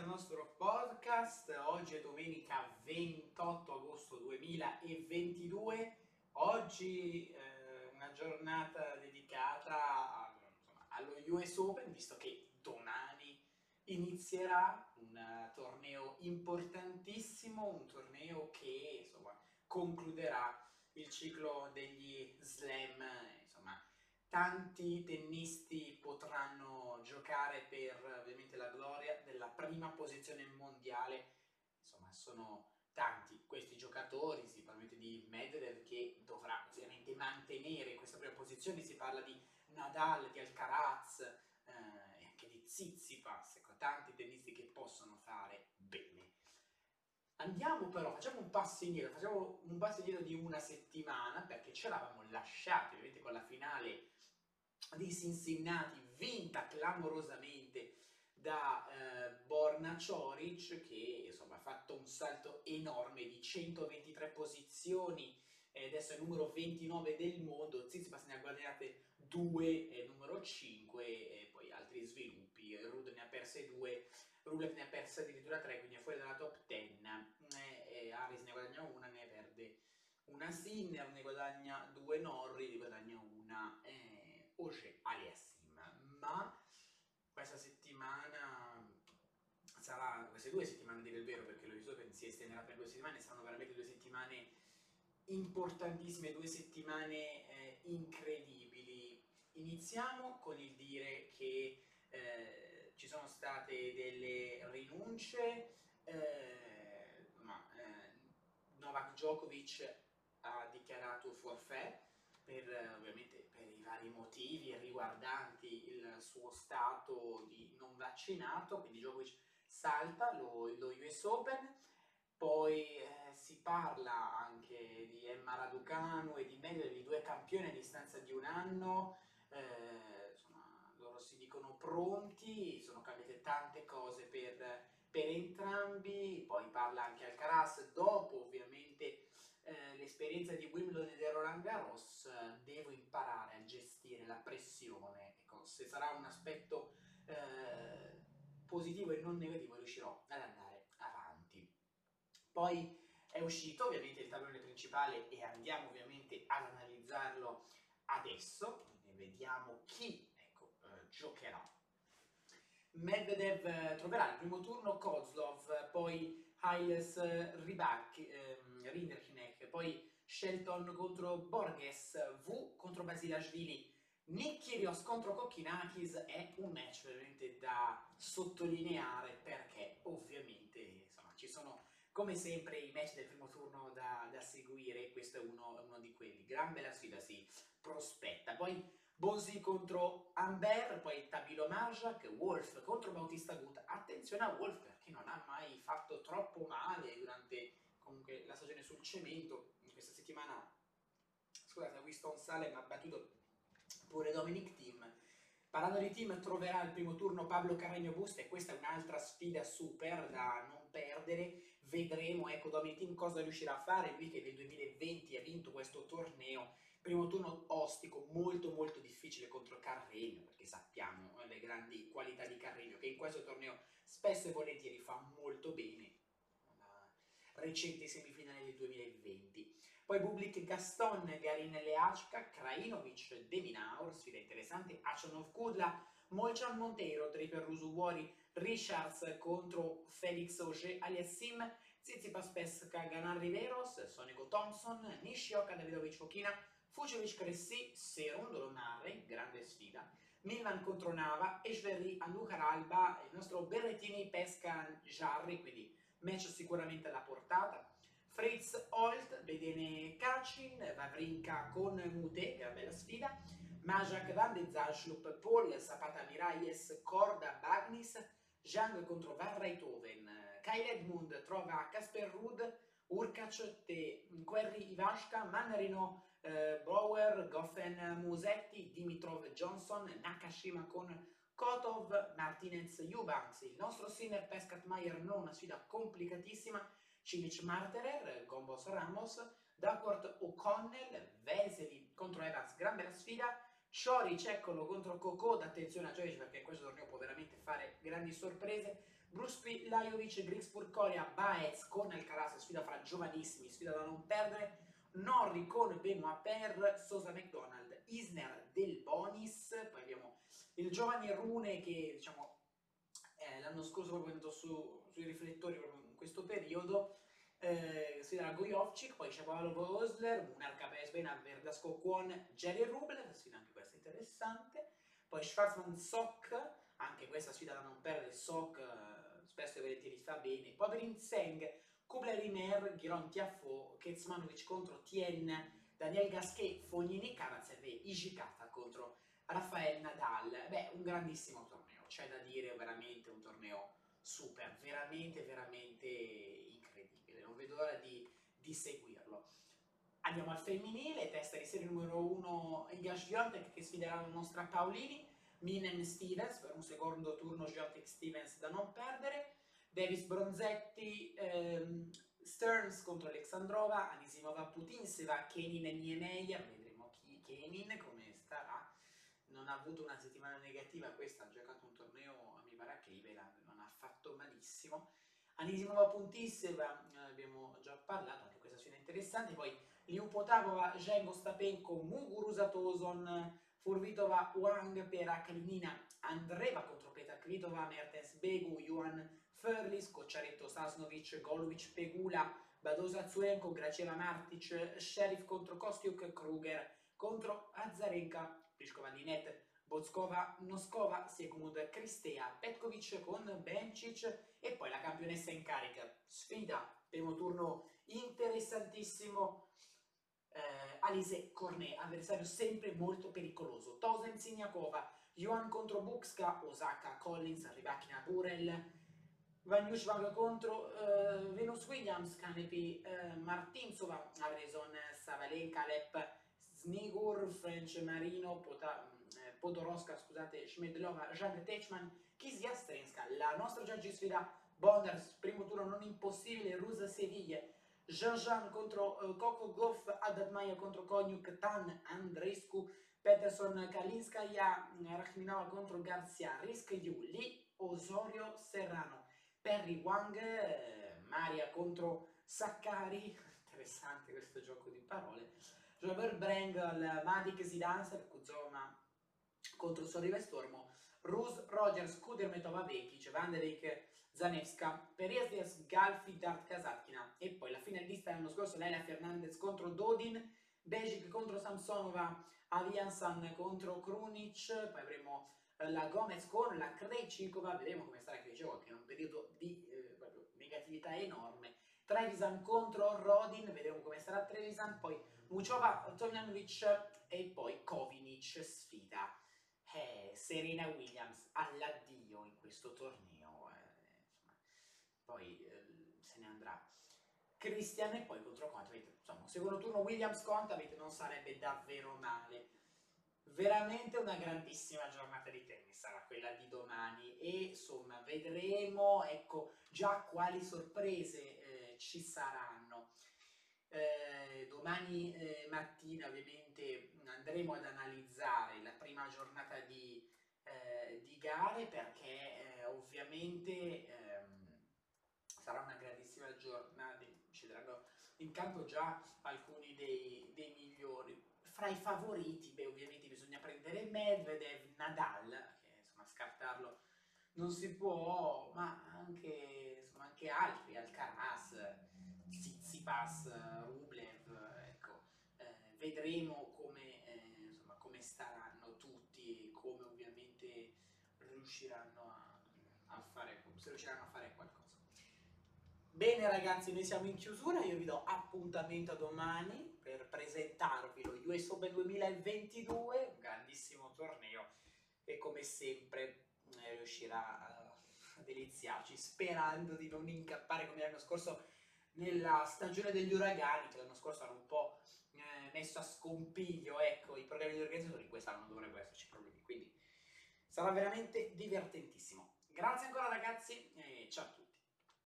al nostro podcast. Oggi è domenica 28 agosto 2022. Oggi eh, una giornata dedicata insomma, allo US Open, visto che domani inizierà un torneo importantissimo, un torneo che insomma, concluderà il ciclo degli slam, insomma, tanti tennisti potranno giocare per ovviamente la gloria della prima posizione mondiale, insomma sono tanti questi giocatori, si parla di Medvedev che dovrà ovviamente mantenere questa prima posizione, si parla di Nadal, di Alcaraz eh, anche di Tsitsipas, ecco, tanti tennisti che possono fare bene. Andiamo però, facciamo un passo indietro, facciamo un passo indietro di una settimana perché ce l'avevamo lasciati ovviamente con la finale di Cincinnati vinta clamorosamente da eh, Borna Cioric che insomma ha fatto un salto enorme di 123 posizioni e adesso è il numero 29 del mondo, Tsitsipas ne ha guadagnate 2, è numero 5 e poi altri sviluppi, Rud ne ha perse 2, Rublev ne ha perse addirittura 3, quindi è fuori dalla top 10, e, e Aris ne guadagna una, ne perde una Sinner, ne guadagna 2 Norri, ne guadagna una eh, Oce Aliassim, ma questa settimana sarà, queste due settimane il vero perché lo so che si estenderà per due settimane, saranno veramente due settimane importantissime, due settimane eh, incredibili. Iniziamo con il dire che eh, ci sono state delle rinunce, eh, ma eh, Novak Djokovic ha dichiarato forfait per, ovviamente per i vari motivi riguardanti il suo stato di non vaccinato, quindi Djokovic salta lo, lo US Open poi eh, si parla anche di Emma Raducanu e di Medvedev, due campioni a distanza di un anno, eh, insomma, loro si dicono pronti, sono cambiate tante cose per, per entrambi, poi parla anche Alcaraz, dopo ovviamente eh, l'esperienza di Wimbledon e di Roland Garros, devo imparare a gestire la pressione, ecco, se sarà un aspetto eh, positivo e non negativo riuscirò ad andare avanti. Poi è uscito ovviamente il tabellone principale e andiamo ovviamente ad analizzarlo adesso, e vediamo chi ecco, eh, giocherà. Medvedev eh, troverà il primo turno Kozlov, poi Hiles Rybak, ehm, Rinderknecht, poi Shelton contro Borges, V contro Basilashvili, Nick Kyrgios contro Kokkinakis è un match veramente da sottolineare perché ovviamente insomma, ci sono come sempre i match del primo turno da, da seguire, questo è uno, uno, di quelli, gran bella sfida si prospetta. Poi Bonsi contro Amber, poi Tabilo Marjak, Wolf contro Bautista Gut. Attenzione a Wolf perché non ha mai fatto troppo male durante comunque la stagione sul cemento. In questa settimana, scusate, Winston Salem ha battuto pure Dominic Thiem Parlando di team, troverà il primo turno Pablo Carregno Busta e questa è un'altra sfida super da non perdere. Vedremo, ecco, Dominic Team cosa riuscirà a fare. Lui che nel 2020 ha vinto questo torneo. Primo turno ostico, molto molto difficile contro Carregno, perché sappiamo le grandi qualità di Carregno, che in questo torneo spesso e volentieri fa molto bene recenti semifinali del 2020. Poi Bublik Gaston, Garin Leachka, Krajinovic, Deminaur, sfida interessante, Achonov Kudla, Molchan Monteiro, Triper Rusuvuori, Richards contro Felix Auger Aliassim, Tsitsipas Pesca, Ganan Riveros, Sonico Thompson, Nishioka Davidovic Fokina, Fucevic Cressi, Serun Dolonare, grande sfida, Milan contro Nava, Eshveri Andukar Alba, il nostro Berrettini Pesca Jarri, quindi match sicuramente alla portata. Fritz Holt, Bedene Kacin, Vavrinka con Mute, che è una bella sfida. Majak Van de Zalschlup, Paul Zapata Miralles, Korda Bagnis, Zhang contro Van Reithoven. Kyle Edmund trova Casper Ruud, Urkac Te, Querry Ivashka, Mannerino eh, Bauer, Goffen Musetti, Dimitrov Johnson, Nakashima con Kotov, Martinez, Eubanks, il nostro Sinner Pescat Mayer non una sfida complicatissima, Cilic Marterer, Gombos Ramos, Duckworth O'Connell, Veseli contro Evans, gran bella sfida, Ciori Ceccolo contro Cocod, attenzione a Jovic perché in questo torneo può veramente fare grandi sorprese, Bruce Lajovic, Grigspur Coria, Baez con Alcaraz, sfida fra giovanissimi, sfida da non perdere, Norri con Benoit Per, Sosa McDonald, Isner del Bonis, poi abbiamo il giovane Rune che diciamo eh, l'anno scorso proprio andato su, sui riflettori proprio in questo periodo, eh, sfida da Gojovcik, poi Shapovalov Osler, Munar Capes Bena, Verdasco Kwon, Jerry Rublev, sfida anche questa interessante, poi Schwarzman Sok, anche questa sfida da non perdere, Sok eh, spesso e volentieri fa bene, poi per Inseng, Kubler-Rimer, Giron Tiafo, Ketsmanovic contro Tien, Daniel Gasquet, Fognini, Karatsev e Ishikata contro Rafael Nadal. Beh, un grandissimo torneo, c'è da dire, veramente un torneo super, veramente, veramente incredibile. Non vedo l'ora di, di seguirlo. Andiamo al femminile, testa di serie numero 1 Iga Swiatek che sfiderà la nostra Paolini, Minen Stevens per un secondo turno Swiatek Stevens da non perdere. Davis Bronzetti, ehm, Stearns contro Alexandrova, Anisimova Putinseva, Kenin e Niemeyer, vedremo chi Kenin come starà, non ha avuto una settimana negativa, questa ha giocato un torneo a mi pare Cleveland, fatto malissimo. Anisimova Puntisseva, eh, abbiamo già parlato, anche questa sfida interessante, poi Liu Potapova, Zhengo Stapenko, Muguruza Toson, Furvitova Wang per Aklinina, Andreva contro Petra Kvitova, Mertens Begu, Yuan Furlis, Cocciaretto Sasnovic, Golovic Pegula, Badosa Zuenko, Graciela Martic, Sheriff contro Kostiuk, Kruger contro Azarenka, Pliskova Linet, Bozkova, Noskova, Sigmund Kristea, Petkovic con Bencic e poi la campionessa in carica. Sfida, primo turno interessantissimo. Eh, Alise Cornet, avversario sempre molto pericoloso. Tosen Siniakova, Yuan contro Bukska, Osaka Collins, Rybakina Burel, Vanyushvag contro uh, Venus Williams, Canepi uh, Martinsova, Avreson Savalenka, Lep Snigur, French Marino, Pota, eh, Podoroska, scusate, Shmedlova, Jean Techman, Kizia Strenska. La nostra già ci sfida. Bonders, primo turno non impossibile, Rusa Seviglie, Jean-Jean contro uh, Coco Goff, Adadmaya contro Konyuk, Tan, Andrescu, Peterson, Kalinskaya, Rachminova contro Garcia, Risk Yu, Li, Osorio, Serrano. Perry Wang, eh, Maria contro Saccari, interessante questo gioco di parole, Robert Brengel, Madik Zidanser, Kuzoma contro Sorrive Stormo, Rus Rogers, Kudermetova Vekic, Van der Eyck, Zanevska, Perez Galfi, Dart Kazatkina. E poi la finalista dell'anno scorso Leila Fernandez contro Dodin, Bejic contro Samsonova, Aviansan contro Krunic, poi avremo la Gomez con la Krejcikova, vedremo come sarà Krejcikova che è un periodo di eh, negatività enorme, Trevisan contro Rodin, vedremo come sarà Trevisan, poi Muciova, Tomjanovic e poi Kovinic sfida eh, Serena Williams all'addio in questo torneo, eh, insomma, poi eh, se ne andrà. Christian e poi contro Contavit, insomma, secondo turno Williams Contavit non sarebbe davvero male. Veramente una grandissima giornata di tennis sarà quella di domani. E insomma vedremo ecco già quali sorprese eh, ci saranno eh, domani eh, mattina ovviamente andremo ad analizzare la prima giornata di, eh, di gare perché eh, ovviamente ehm, sarà una grandissima giornata ci daranno in campo già alcuni dei, dei migliori. Fra i favoriti, beh, ovviamente bisogna prendere Medvedev, Nadal, che insomma scartarlo non si può, ma anche, insomma, anche altri, Alcaraz, Tsitsipas, Rublev, ecco, eh, vedremo come, eh, insomma, come staranno tutti, come ovviamente riusciranno a, a fare, riusciranno a fare qualcosa. Bene ragazzi, noi siamo in chiusura, io vi do appuntamento a domani per presentarvi lo US Open 2022, un grandissimo torneo e come sempre eh, riuscirà a deliziarci sperando di non incappare come l'anno scorso nella stagione degli uragani che l'anno scorso hanno un po' eh, messo a scompiglio ecco, i programmi di organizzatori, quest'anno non dovrebbero esserci problemi, quindi sarà veramente divertentissimo. Grazie ancora ragazzi e ciao a tutti.